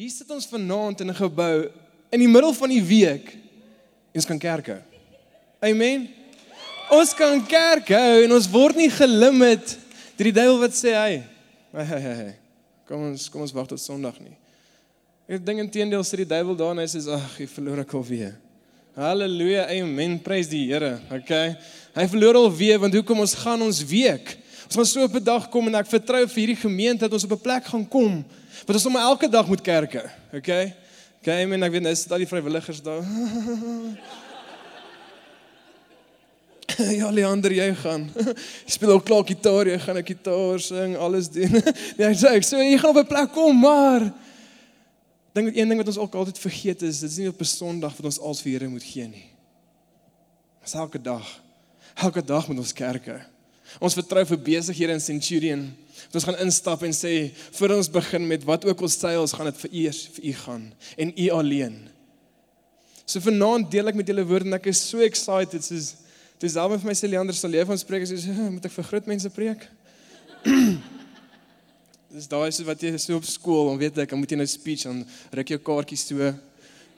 Hier sit ons vanaand in 'n gebou in die middel van die week ons kan kerk hou. Amen. Ons kan kerk hou en ons word nie gelimit deur die duiwel wat sê hy, hey, hey, hey, kom ons kom ons wag tot Sondag nie. Ek dink intedeel sit die duiwel daar en hy sê ag, jy verloor ek alweer. Halleluja. Amen. Prys die Here. Okay. Hy verloor alweer want hoekom ons gaan ons week? Ons gaan so op 'n dag kom en ek vertrou vir hierdie gemeente dat ons op 'n plek gaan kom wat ons sommer elke dag moet kerke. Okay? Okay, men ek weet nou is dit al die vrywilligers daar. ja, Leander, jy gaan. Jy speel ook klaar gitaar, jy gaan 'n gitaar sing, alles doen. nee, ek sê ek sê jy gaan op 'n plek kom, maar dink een ding wat ons ook altyd vergeet is, dit is nie op 'n Sondag wat ons als vir Here moet gee nie. Dis elke dag. Elke dag met ons kerke. Ons vertrou vir besighede in Centurion. Ons gaan instap en sê voor ons begin met wat ook al sê ons gaan dit vir eers vir u gaan en u alleen. So vanaand deel ek met julle woorde en ek is so excited soos dis albe vir my sê Leander sal leef ons preek soos moet ek vir groot mense preek. dis daai so wat jy so op skool, dan weet ek, moet jy nou speech dan ruk jou kaartjies so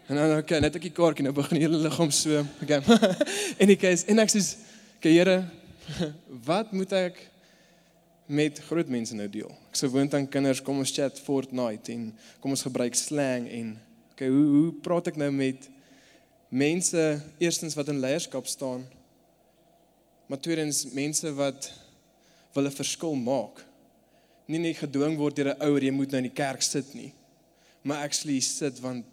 en dan okay, net ek die kaartjie nou begin hele liggaam so. Okay. en ek sê en ek sê Here, wat moet ek met groot mense nou deel? Ek sou woon aan kinders, kom ons chat Fortnite en kom ons gebruik slang en okay, hoe hoe praat ek nou met mense eerstens wat in leierskap staan? Maar tweedens mense wat wil 'n verskil maak. Nie net gedwing word deur 'n ouer jy moet nou in die kerk sit nie. Maar actually sit want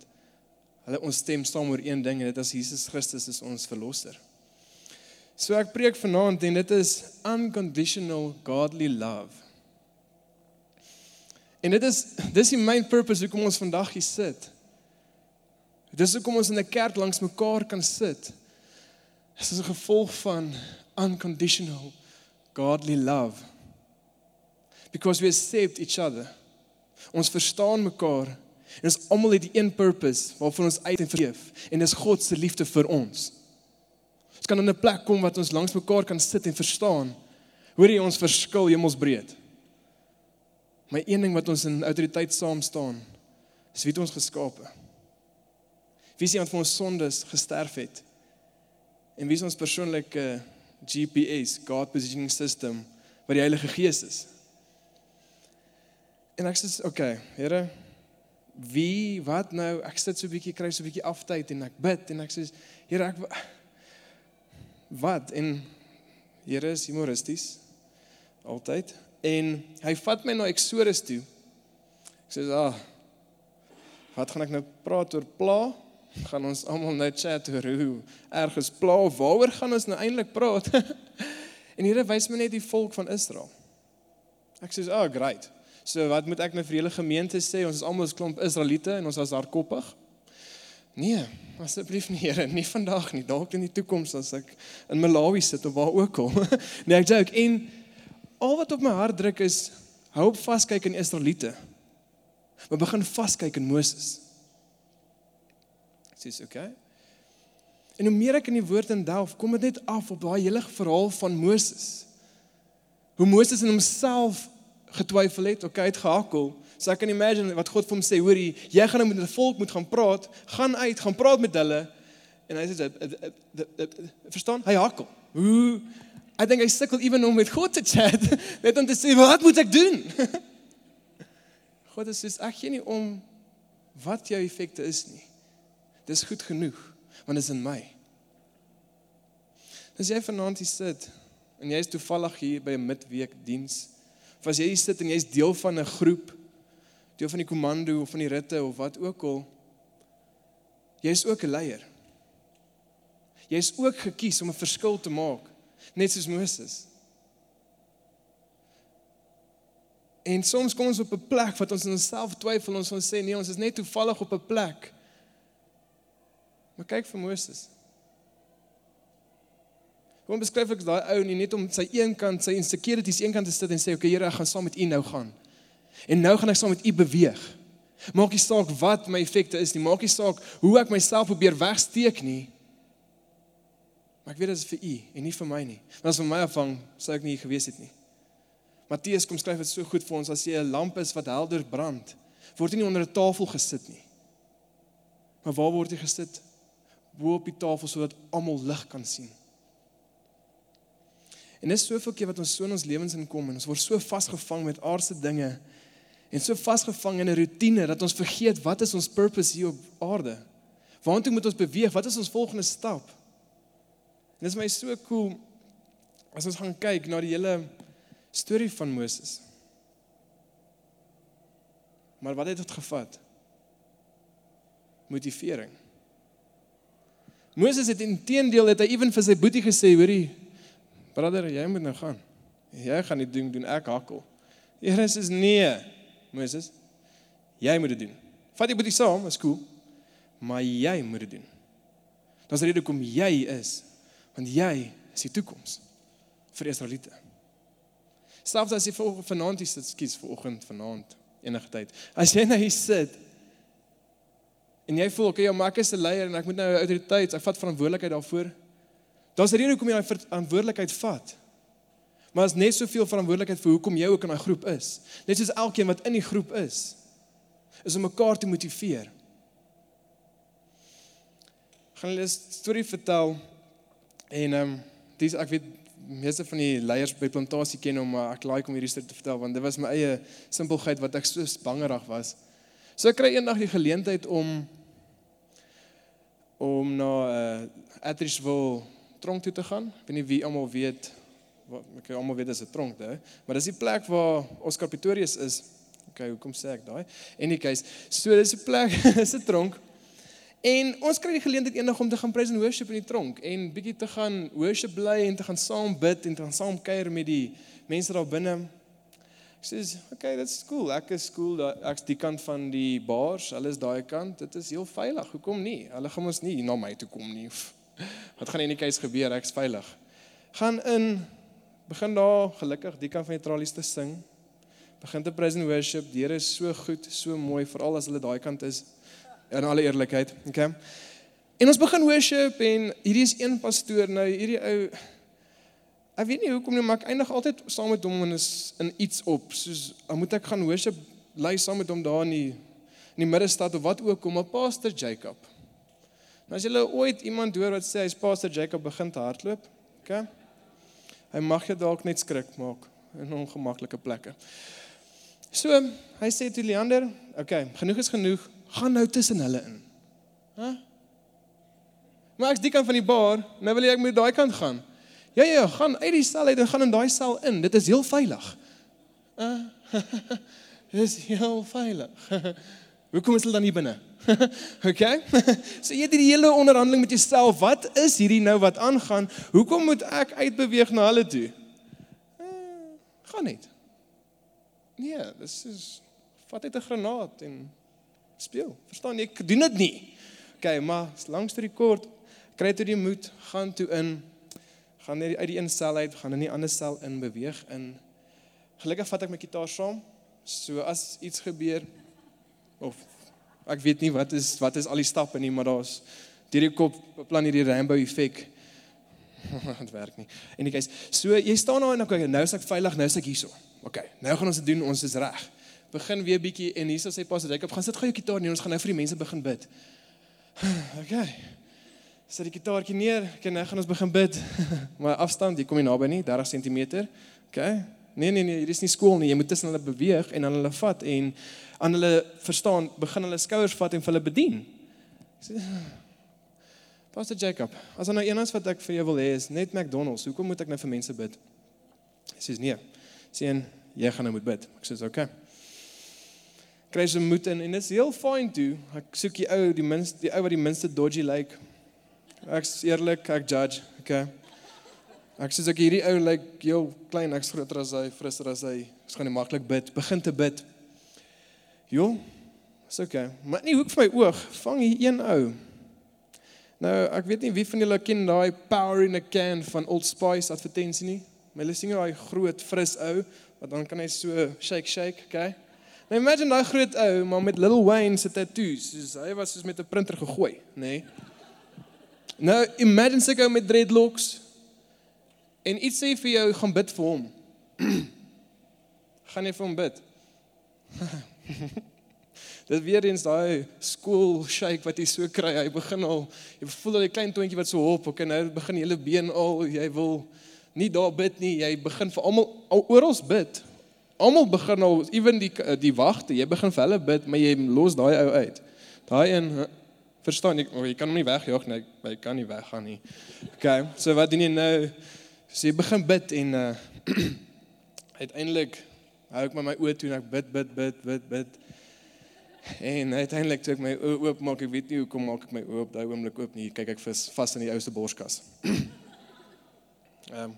hulle ons stem saam oor een ding en dit is Jesus Christus is ons verlosser. So ek preek vanaand en dit is unconditional godly love. En dit is dis die main purpose hoekom ons vandag hier sit. Dis hoekom ons in 'n kerk langs mekaar kan sit. Dit is 'n gevolg van unconditional godly love. Because we accept each other. Ons verstaan mekaar en ons almal het die een purpose waarvoor ons uit en vergeef en dis God se liefde vir ons. Kan in 'n plek kom wat ons langs mekaar kan sit en verstaan. Hoor jy ons verskil hemelsbreed? My een ding wat ons in autoriteit saam staan, is wie het ons geskape? Wie is iemand van ons sondes gesterf het? En wie is ons persoonlike GPS, God Positioning System, wat die Heilige Gees is? En ek sê, okay, Here, wie wat nou? Ek sit so 'n bietjie kry so 'n bietjie aftyd en ek bid en ek sê, Here, ek wat en Here is humoristies altyd en hy vat my na Exodus toe. Ek sê, "Ah, wat gaan ek nou praat oor pla? Gaan ons almal nou chat oor hoe erg is pla of waaroor gaan ons nou eintlik praat?" en Here wys my net die volk van Israel. Ek sê, "Ah, great. So wat moet ek nou vir julle gemeente sê? Ons is almal 'n klomp Israeliete en ons was hardkoppig." Nee, asseblief nie Here, nie vandag nie. Dalk in die toekoms as ek in Malawi sit of waar ook al. nee, ek joke en al wat op my hart druk is hou op vaskyk in Israeliete. Maar begin vaskyk in Moses. Dis okay. En hoe meer ek in die woord in delf, kom dit net af op daai hele verhaal van Moses. Hoe Moses in homself getwyfel het, okay, het gehakkel. So ek kan imagine wat God vir hom sê, hoorie, jy gaan nou met 'n volk moet gaan praat, gaan uit, gaan praat met hulle. En hy sê verstaan? Hy hakkel. Hoe I think hy sukkel ewen om met God te chat. Net om te sê, wat moet ek doen? God sê ek gee nie om wat jou effekte is nie. Dis goed genoeg want dit is in my. As jy vanaand hier sit en jy is toevallig hier by 'n midweek diens, of as jy hier sit en jy's deel van 'n groep deel van die komando of van die ritte of wat ook al. Jy's ook 'n leier. Jy's ook gekies om 'n verskil te maak, net soos Moses. En soms kom ons op 'n plek wat ons in onsself twyfel, ons wil sê nee, ons is net toevallig op 'n plek. Maar kyk vir Moses. Hoe beskryf ek daai ou nie net om sy een kant, sy insecurities een kant te sit en sê, "Oké, okay, Here, ek gaan saam met U nou gaan." En nou gaan ek saam met u beweeg. Maak nie saak wat my effekte is nie, maak nie saak hoe ek myself probeer wegsteek nie. Maar ek weet dit is vir u en nie vir my nie. Want as van my afhang, sou ek nie gewees het nie. Matteus kom skryf dit so goed vir ons as jy 'n lamp is wat helder brand, Word jy nie onder 'n tafel gesit nie. Maar waar word jy gesit? Bo op die tafel sodat almal lig kan sien. En dis soveel keer wat ons so in ons lewens inkom en ons word so vasgevang met aardse dinge en so vasgevang in 'n rotine dat ons vergeet wat is ons purpose hier op aarde? Waartoe moet ons beweeg? Wat is ons volgende stap? En dit is my so cool as ons gaan kyk na die hele storie van Moses. Maar wat het dit gevat? Motivering. Moses het intedeel het hy ewen vir sy boetie gesê, hoorie, brother, jy moet nou gaan. Jy gaan nie doen doen ek hakkel. Here sê nee, Moses. Jy moet dit doen. Vat jy boetie saam, is cool. Maar jy moet dit doen. Dis rede hoekom jy is, want jy is die toekoms vir Israeliete. Selfs as jy vir vanaand is, skies vir oggend vanaand enige tyd. As jy nou hier sit en jy voel okay, ja, maar ek is 'n leier en ek moet nou autoriteit, ek vat verantwoordelikheid daarvoor. Daar's 'n rede hoekom jy daai verantwoordelikheid vat. Maar is net soveel verantwoordelikheid vir hoekom jy ook in daai groep is. Net soos elkeen wat in die groep is, is om mekaar te motiveer. Gaan hulle 'n storie vertel en ehm um, dis ek weet meeste van die leiers by plantasie ken hom, maar ek like om hierdie storie te vertel want dit was my eie simpelheid wat ek so bangerig was. So ek kry eendag die geleentheid om om na uh, Atteridgeville tronk toe te gaan. Ek weet nie wie almal weet wat ek almal weet dis 'n tronk daar, maar dis die plek waar Oscar Pistorius is. Okay, hoekom sê ek daai? In die case, so dis 'n plek, is 'n tronk En ons kry die geleentheid eendag om te gaan praise and worship in die tronk en bietjie te gaan worship bly en te gaan saam bid en te gaan saam kuier met die mense daar binne. Ek sê, "Okay, that's cool. Ek is cool dat ek's die kant van die bars, hulle is daai kant. Dit is heel veilig. Hoekom nie? Hulle gaan ons nie na my toe kom nie. Wat gaan in die keuse gebeur? Ek's veilig." Gaan in begin daar gelukkig die kant van die tralies te sing. Begin te praise and worship. Die Here is so goed, so mooi, veral as hulle daai kant is in alle eerlikheid, okay? En ons begin worship en hierdie is een pastoor nou, hierdie ou ek weet nie hoekom nie, maar ek eindig altyd saam met hom en is in iets op, soos dan moet ek gaan worship lei saam met hom daar in die in die middestad of wat ook om 'n pastor Jacob. Nou as jy ooit iemand hoor wat sê hy's pastor Jacob begin te hardloop, okay? Hy mag jou dalk net skrik maak in ongemaklike plekke. So, hy sê toe Leander, okay, genoeg is genoeg gaan nou tussen hulle in. Hæ? Maar ek's die kant van die bar, nou wil jy ek moet daai kant gaan. Ja ja, gaan uit die sel uit en gaan in daai sel in. Dit is heel veilig. Uh, is heel veilig. Hoekom is hulle dan hier binne? okay? so jy het die hele onderhandeling met jouself. Wat is hierdie nou wat aangaan? Hoekom moet ek uitbeweeg na hulle toe? Uh, gaan net. Nee, dis is vat uit 'n granaat en speel. Verstaan jy? Ek doen dit nie. OK, maar langs toe die kort kry toe die moed, gaan toe in gaan uit die een sel uit, gaan in die ander sel in beweeg in. Gelukkig vat ek my kitaar saam. So as iets gebeur of ek weet nie wat is wat is al die stappe nie, maar daar's deur die kop plan hierdie rainbow effek. dit werk nie. En ek sê, so jy staan nou en ek nou is ek veilig, nou is ek hierso. OK, nou gaan ons dit doen, ons is reg begin weer bietjie en hier sê Pastor Jacob, gaan sit gou jou kitaar neer, ons gaan nou vir die mense begin bid. Okay. Sit die kitaartjie neer, okay, nou gaan ons begin bid. maar afstand, jy kom nie naby nie, 30 cm. Okay. Nee nee nee, hier is nie skool nie. Jy moet tussen hulle beweeg en aan hulle vat en aan hulle verstaan, begin hulle skouers vat en hulle bedien. Pastor Jacob, as nou eenens wat ek vir jou wil hê is net McDonald's. Hoekom moet ek nou vir mense bid? Hy sê nee. Sien, jy gaan nou moet bid. Ek sê okay kry se moed in en dit is heel fyn toe. Ek soek die ou, die minste die ou wat die minste dodgy lyk. Like. Ek's eerlik, ek judge, okay. Ek sê ek hierdie ou lyk like, heel klein, ek's groter as hy, frisser as hy. Ek gaan nie maklik bid, begin te bid. Jo. Dis okay. Maar nie hoek vir my oog, vang hier een ou. Nou, ek weet nie wie van julle ken daai power in a can van Old Spice advertensie nie. Maar hulle sien daai groot fris ou wat dan kan hy so shake shake, okay? Nou imagine daai groot ou maar met Lil Wayne se tattoos, soos hy was soos met 'n printer gegooi, nê? Nee. Nou imagine sy gou met dreadlocks en iets sê vir jou gaan bid vir hom. gaan jy vir hom bid? Dit weer eens daai skool shake wat jy so kry. Hy begin al jy voel al die klein toontjie wat so hop, ok, nou begin jy hele been al jy wil nie daar bid nie. Jy begin vir almal al oral bid. Almal begin al ewen die die wagte, jy begin vir hulle bid, maar jy los daai ou uit. Daai een verstaan ek, oh, jy kan hom nie wegjaag nie. Hy kan nie weggaan nie. OK. So wat doen jy nou? So jy begin bid en uh uiteindelik hou ek my oë toe en ek bid, bid, bid, bid, bid. En uiteindelik toe ek my oë oop maak, ek weet nie hoekom maak ek my oë op daai oomblik oop nie. Kyk ek vis vas in die ouste borskas. Ehm um,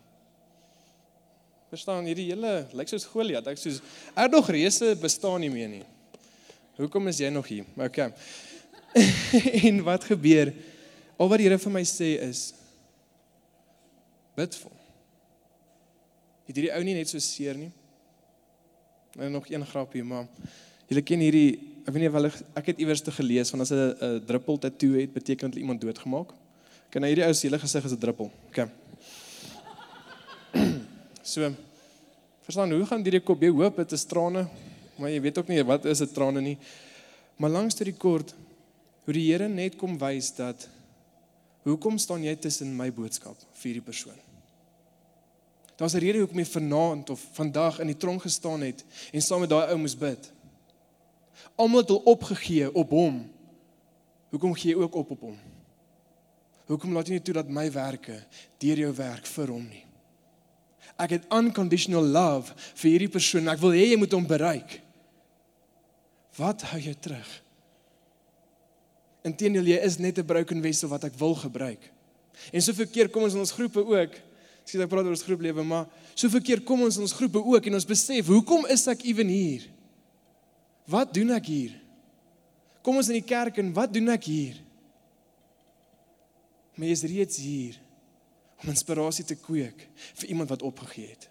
Verstaan hierdie hele lyk soos Goliat. Ek soos er nog reëse bestaan nie meer nie. Hoekom is jy nog hier? Okay. en wat gebeur? Al wat die Here vir my sê is bid vir. Het hierdie ou nie net so seer nie? En nog een grapie, maar julle ken hierdie ek weet nie hulle ek het iewers te gelees van as 'n 'n druppel tatoe het beteken dat iemand doodgemaak. Kan nou hierdie ou se hele gesig is 'n druppel. OK. so verstaan hoe gaan hierdie kop jy hoop dit is trane, maar jy weet ook nie wat is dit trane nie. Maar langs deur die kort hoe die Here net kom wys dat hoekom staan jy tussen my boodskap vir hierdie persoon? Daar's 'n rede hoekom jy vanaand of vandag in die tronk gestaan het en saam met daai ou moes bid. Almal het hul opgegee op hom. Hoekom gee jy ook op op hom? Hoekom laat jy nie toe dat my werke deur jou werk vir hom nie? Ek het unconditional love vir hierdie persoon. Ek wil hê jy moet hom bereik. Wat hou jou terug? Inteendeel jy is net 'n broken vessel wat ek wil gebruik. En soveel keer kom ons in ons groepe ook. Sê ek praat oor ons groeplewe, maar soveel keer kom ons in ons groepe ook en ons besef, hoekom is ek ewen hier? Wat doen ek hier? Kom ons in die kerk en wat doen ek hier? Maar jy is reeds hier om inspirasie te kweek vir iemand wat opgegee het.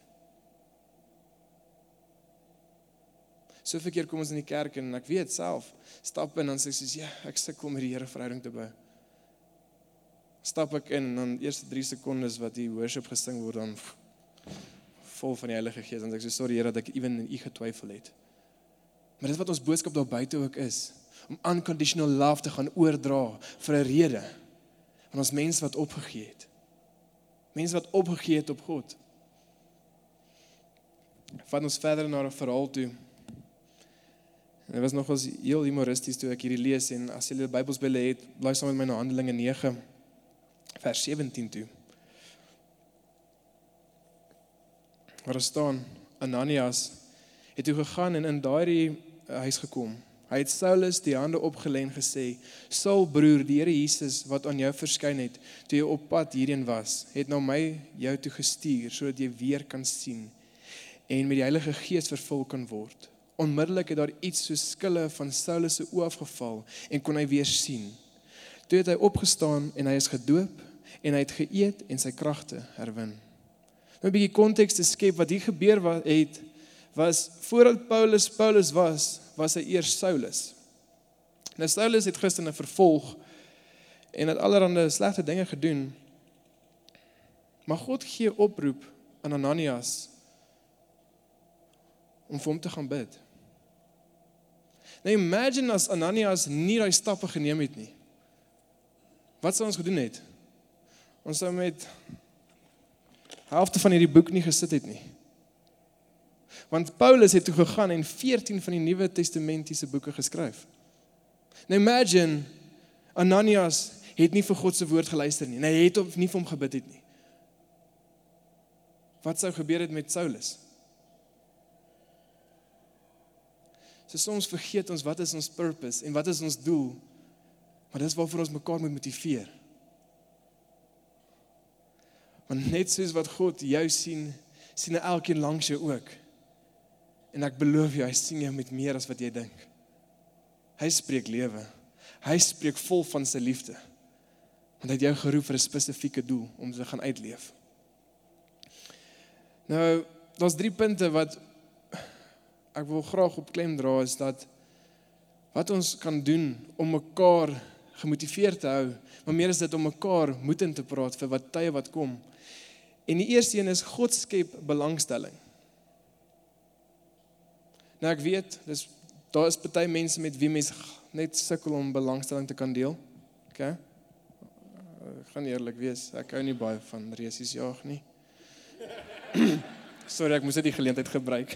So verkeer kom ons in die kerk en ek weet self, stap in en sê soos ja, ek sukkel met die Here verhouding te bou. Stap ek in en dan eerste 3 sekondes wat die worship gesing word dan vol van die Heilige Gees en ek sê sorry Here dat ek ewen in U getwyfel het. Maar dis wat ons boodskap daar buite ook is om unconditional love te gaan oordra vir 'n rede. Van ons mense wat opgegee het. Mense wat opgegee het op God. Van ons verder na 'n verhaal toe. En dit was nog as heel humoristies toe ek hierdie lees en as jy die Bybels by lê het, blaai saam met my na Handelinge 9 vers 17 toe. Waar staan Ananias het toe gegaan en in daardie huis gekom. Hy het Saulus die hande opgelê en gesê: "Saul broer, die Here Jesus wat aan jou verskyn het toe jy op pad hierheen was, het na my jou toe gestuur sodat jy weer kan sien en met die Heilige Gees vervul kan word." Onmiddellik het daar iets so skille van Saulus se oë afgeval en kon hy weer sien. Toe het hy opgestaan en hy is gedoop en hy het geëet en sy kragte herwin. Nou 'n bietjie konteks te skep wat hier gebeur wat het was voordat Paulus Paulus was, was hy eers Saulus. Nou Saulus het Christene vervolg en het allerlei slegte dinge gedoen. Maar God gee oproep aan Ananias om vir hom te gaan bid. Nou imagine as Ananias nie daai stappe geneem het nie. Wat sou ons gedoen het? Ons sou met halfte van hierdie boek nie gesit het nie. Want Paulus het toe gegaan en 14 van die Nuwe Testamentiese boeke geskryf. Nou imagine Ananias het nie vir God se woord geluister nie. Hy het op nie vir hom gebid het nie. Wat sou gebeur het met Saulus? So soms vergeet ons wat is ons purpose en wat is ons doel. Maar dis waarvoor ons mekaar moet motiveer. Want net soos wat God jou sien, sien hy elkeen langs jou ook. En ek beloof jou, hy sien jou met meer as wat jy dink. Hy spreek lewe. Hy spreek vol van sy liefde. Want hy het jou geroep vir 'n spesifieke doel om te gaan uitleef. Nou, daar's drie punte wat ek wil graag op klem dra is dat wat ons kan doen om mekaar gemotiveerd te hou, maar meer is dit om mekaar moed te praat vir wat tye wat kom. En die eerste een is God skep belangstelling. Nou ek weet, dis Daar is baie mense met wie mens net sukkel om belangstelling te kan deel. OK. Ek gaan eerlik wees, ek hou nie baie van resies jag nie. Sorry, ek moes dit die geleentheid gebruik.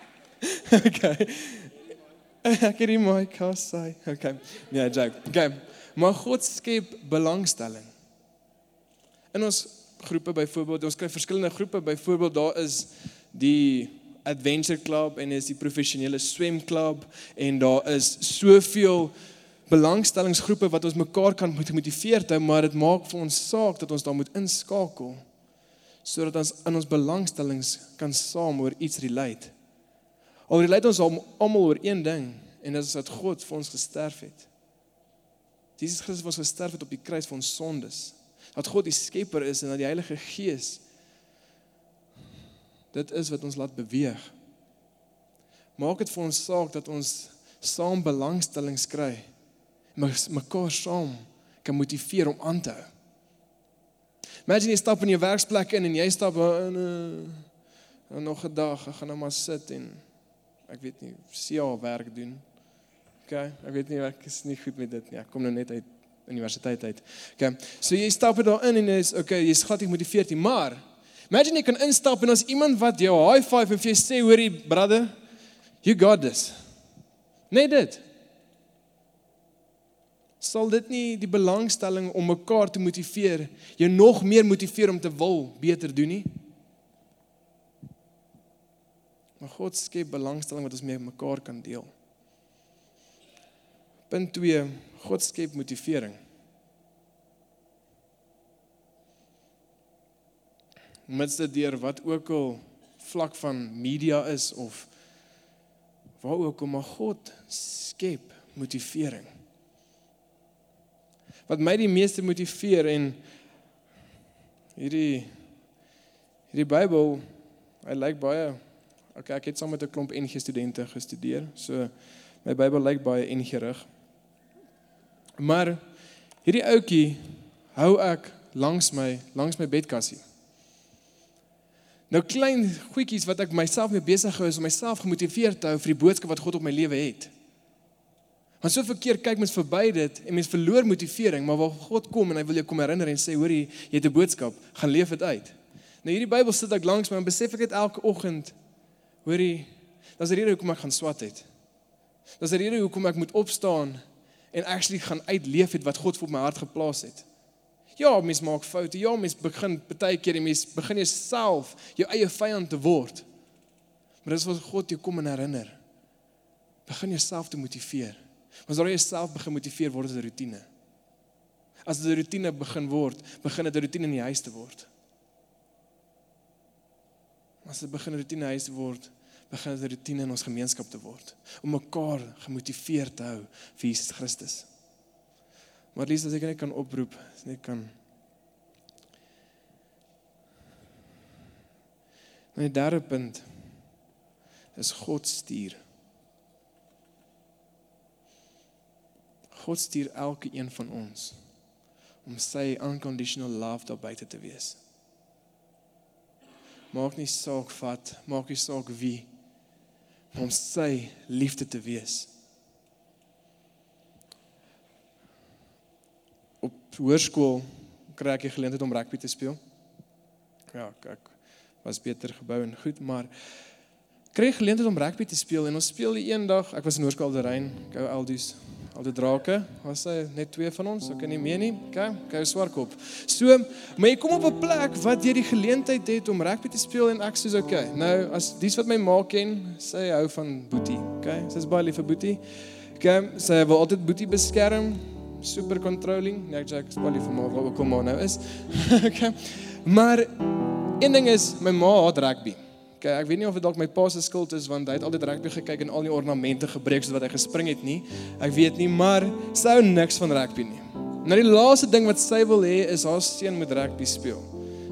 OK. Ek het nie my kos sê. OK. Nee, joke. OK. Maar God skep belangstelling. In ons groepe byvoorbeeld, ons kry verskillende groepe, byvoorbeeld daar is die adventure club en is die professionele swemklub en daar is soveel belangstellingsgroepe wat ons mekaar kan motiveer te maar dit maak vir ons saak dat ons daar moet inskakel sodat ons in ons belangstellings kan saam oor iets relate. Al relate ons almal oor een ding en dit is dat God vir ons gesterf het. Jesus Christus het gesterf het op die kruis vir ons sondes. Dat God die skepper is en dat die Heilige Gees dit is wat ons laat beweeg. Maak dit vir ons saak dat ons saam belangstellings kry. mekaar saam kan motiveer om aan te hou. Imagine jy stap in jou werksplek in en jy stap in 'n uh, uh, nog 'n dag, ek gaan nou maar sit en ek weet nie, CA werk doen. OK, ek weet nie ek is nie goed met dit nie. Ek kom nou net uit universiteit uit. OK. So jy stap daar in en is OK, jy's glad gemotiveerd, maar Imagine jy kan instap en ons iemand wat jou high five en vir jou sê, "Hoorie, brother, you got this." Net dit. Sal dit nie die belangstelling om mekaar te motiveer, jou nog meer motiveer om te wil beter doen nie? Maar God skep belangstelling wat ons mee mekaar kan deel. Punt 2, God skep motivering. mits dit deur wat ook al vlak van media is of waar ook al maar God skep motivering. Wat my die meeste motiveer en hierdie hierdie Bybel hy lyk baie okay ek het saam met 'n klomp NG studente gestudeer. So my Bybel lyk baie NG rig. Maar hierdie ouetjie hou ek langs my langs my bedkassie. Nou klein goedjies wat ek myself mee besig hou is om myself gemotiveer te hou vir die boodskap wat God op my lewe het. Want so verkeer kyk mens verby dit en mens verloor motivering, maar waar God kom en hy wil jou kom herinner en sê hoor jy het 'n boodskap, gaan leef dit uit. Nou hierdie Bybel sit ek langs my en besef ek dit elke oggend. Hoor jy, daar's 'n rede hoekom ek gaan swat het. Daar's 'n rede hoekom ek moet opstaan en actually gaan uitleef het wat God vir my hart geplaas het. Ja, mens maak foute. Ja, mens begin baie keer en mens begin jouself jou eie vyand te word. Maar dis wat God jou kom en herinner. Begin jouself te motiveer. Want as jy jouself begin motiveer word dit 'n rotine. As dit 'n rotine begin word, begin dit 'n rotine in die huis te word. As dit begin 'n rotine huis word, begin dit 'n rotine in ons gemeenskap te word om mekaar gemotiveerd te hou vir Jesus Christus. Maar lees as ek net kan oproep, net kan. My derde punt is God stuur. God stuur elke een van ons om sy unconditional love daar buite te wees. Maak nie saak wat, maak nie saak wie om sy liefde te wees. hoërskool kry ek die geleentheid om rugby te speel. Ja, ek, was beter gebou en goed, maar kry geleentheid om rugby te speel en ons speel die eendag, ek was in Hoërskool Alderein, gou Aldus, Alde Drake, was hy net twee van ons, ek kan nie meer nie. Okay, gou Swartkop. So, maar jy kom op 'n plek wat jy die geleentheid het om rugby te speel en ek sê okay. Nou, as dis wat my ma ken, sê hy hou van Boetie. Okay, sy's baie lief vir Boetie. Okay, sy wil altyd Boetie beskerm super controlling. Nee, ek sê baie vir my wat al maar nou is. okay. Maar een ding is my ma haat rugby. Okay, ek weet nie of dit dalk my pa se skuld is want hy het altyd rugby gekyk en al die ornamente gebreek sodat hy gespring het nie. Ek weet nie, maar sy hou niks van rugby nie. Nou die laaste ding wat sy wil hê is haar seun moet rugby speel.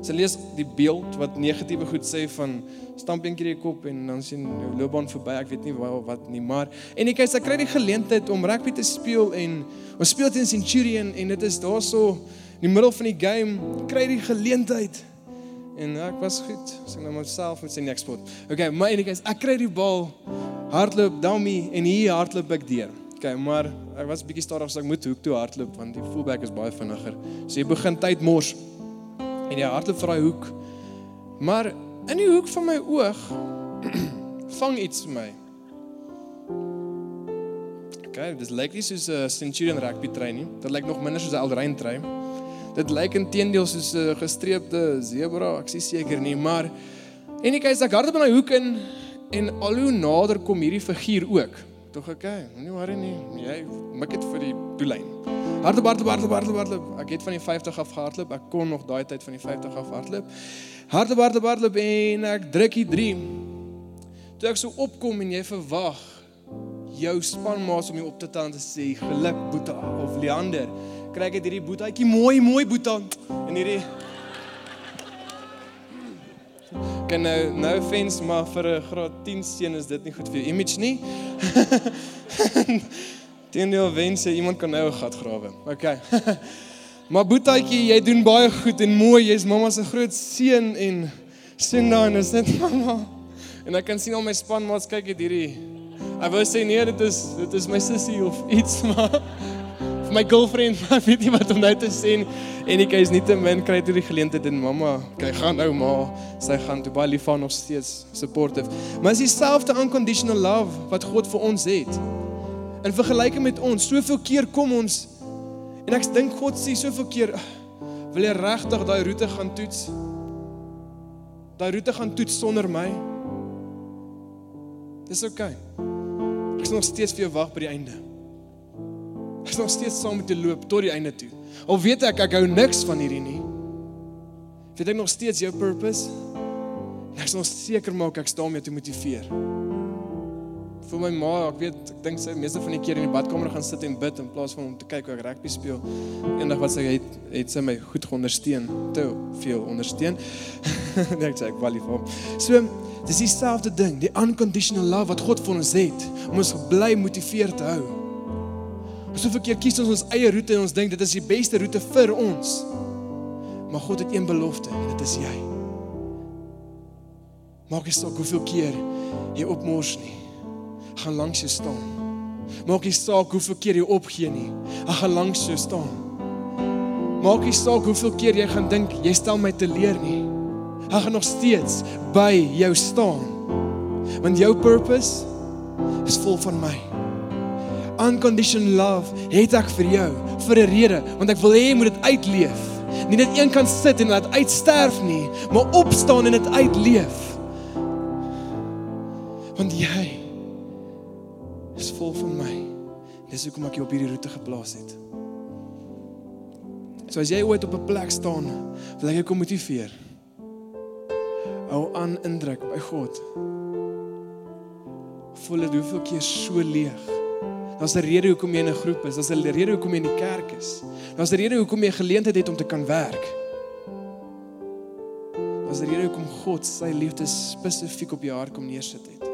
Sy lees die beeld wat negatiewe goed sê van stamp een keer die kop en dan sien jou loopbaan verby. Ek weet nie wat wat nie, maar en ek sy kry die geleentheid om rugby te speel en ons speel teen Centurion en dit is daarso in die middel van die game kry die geleentheid. En ek was goed. Sy nou myself met sy next spot. Okay, maar en ek ek kry die bal hardloop Dami en hier hardloop ek deur. Okay, maar ek was bietjie stadig so ek moet hoek toe hardloop want die fullback is baie vinniger. So jy begin tyd mors. En jy hardloop vir daai hoek. Maar in die hoek van my oog vang iets my. Okay, dis lyk nie soos 'n Centurion rugby training. Dit lyk nog minder soos 'n Aldrein trein. Dit lyk intedeel soos 'n gestreepte zebra, ek is seker nie, maar en ek kyk ek hardop in daai hoek in en al hoe nader kom hierdie figuur ook. Tog ek, moenie worry nie. Jy mik dit vir die doellyn. Hardloop, hardloop, hardloop, hardloop, hardloop. Ek het van die 50 af gehardloop. Ek kon nog daai tyd van die 50 af hardloop. Hardloop, hardloop, hardloop en ek druk die 3. Toe ek so opkom en jy verwag jou spanmaats om jou op te tel en te sê geluk Boeta of Leander. Kry ek hierdie boetaatjie mooi, mooi Boeta en hierdie Kan nou nou fens maar vir 'n graad 10 seun is dit nie goed vir image nie. Teendeel wense iemand kan nou 'n gat grawe. Okay. maar boetaatjie, jy doen baie goed en mooi. Jy's mamma se groot seun en sien en is dit mamma. En ek kan sien al my spanmaats kyk het hierdie. Ek wou sê nee, dit is dit is my sussie of iets maar vir my girlfriend, maar weet nie wat om nou te sê nie. En ek is nie te min kry toe die geleentheid en mamma, kyk gaan nou maar, sy gaan toe baie lief van nog steeds supportive. Maar is dieselfde unconditional love wat God vir ons het. In vergelyking met ons, soveel keer kom ons en ek dink God sê soveel keer wil jy regtig daai roete gaan toets? Daai roete gaan toets sonder my? Dis oukei. Okay. Ek sal nog steeds vir jou wag by die einde. Ek is nog steeds saam met jou loop tot die einde toe. Al weet ek ek hou niks van hierdie nie. Weet ek nog steeds jou purpose? Ek is nog seker maak ek staan om jou te motiveer. Vir my ma, ek weet, ek dink sy meeste van die keer in die badkamer gaan sit en bid in plaas van om te kyk hoe ek rugby speel. Eendag wat sy het, het sy my goed geondersteun, te veel ondersteun. Net sê ek hom. So, dis dieselfde ding, die unconditional love wat God vir ons het om ons bly motiveer te hou. Soveel keer kies ons ons eie roete en ons dink dit is die beste roete vir ons. Maar God het een belofte en dit is jy. Maak nie saak hoeveel keer jy opmors nie. Gaan langs jou staan. Maak nie saak hoeveel keer jy opgee nie. Ek gaan langs jou staan. Maak nie saak hoeveel keer jy gaan dink jy stel my te leer nie. Ek gaan nog steeds by jou staan. Want jou purpose is vol van my unconditional love het ek vir jou vir 'n rede want ek wil hê jy moet dit uitleef. Nie net een kan sit en laat uitsterf nie maar opstaan en dit uitleef. Want jy is vol van my. Dis hoekom ek jou op hierdie roete geplaas het. So as jy ooit op 'n plek staan wil ek jou kom motiveer. Hou aan indruk by God. Voel dit hoeveel keer so leeg Daar's 'n rede hoekom jy in 'n groep is. Daar's 'n rede hoekom jy in die kerk is. Daar's 'n rede hoekom jy geleentheid het om te kan werk. Daar's 'n rede hoekom God sy liefde spesifiek op jou hart kom neersit het.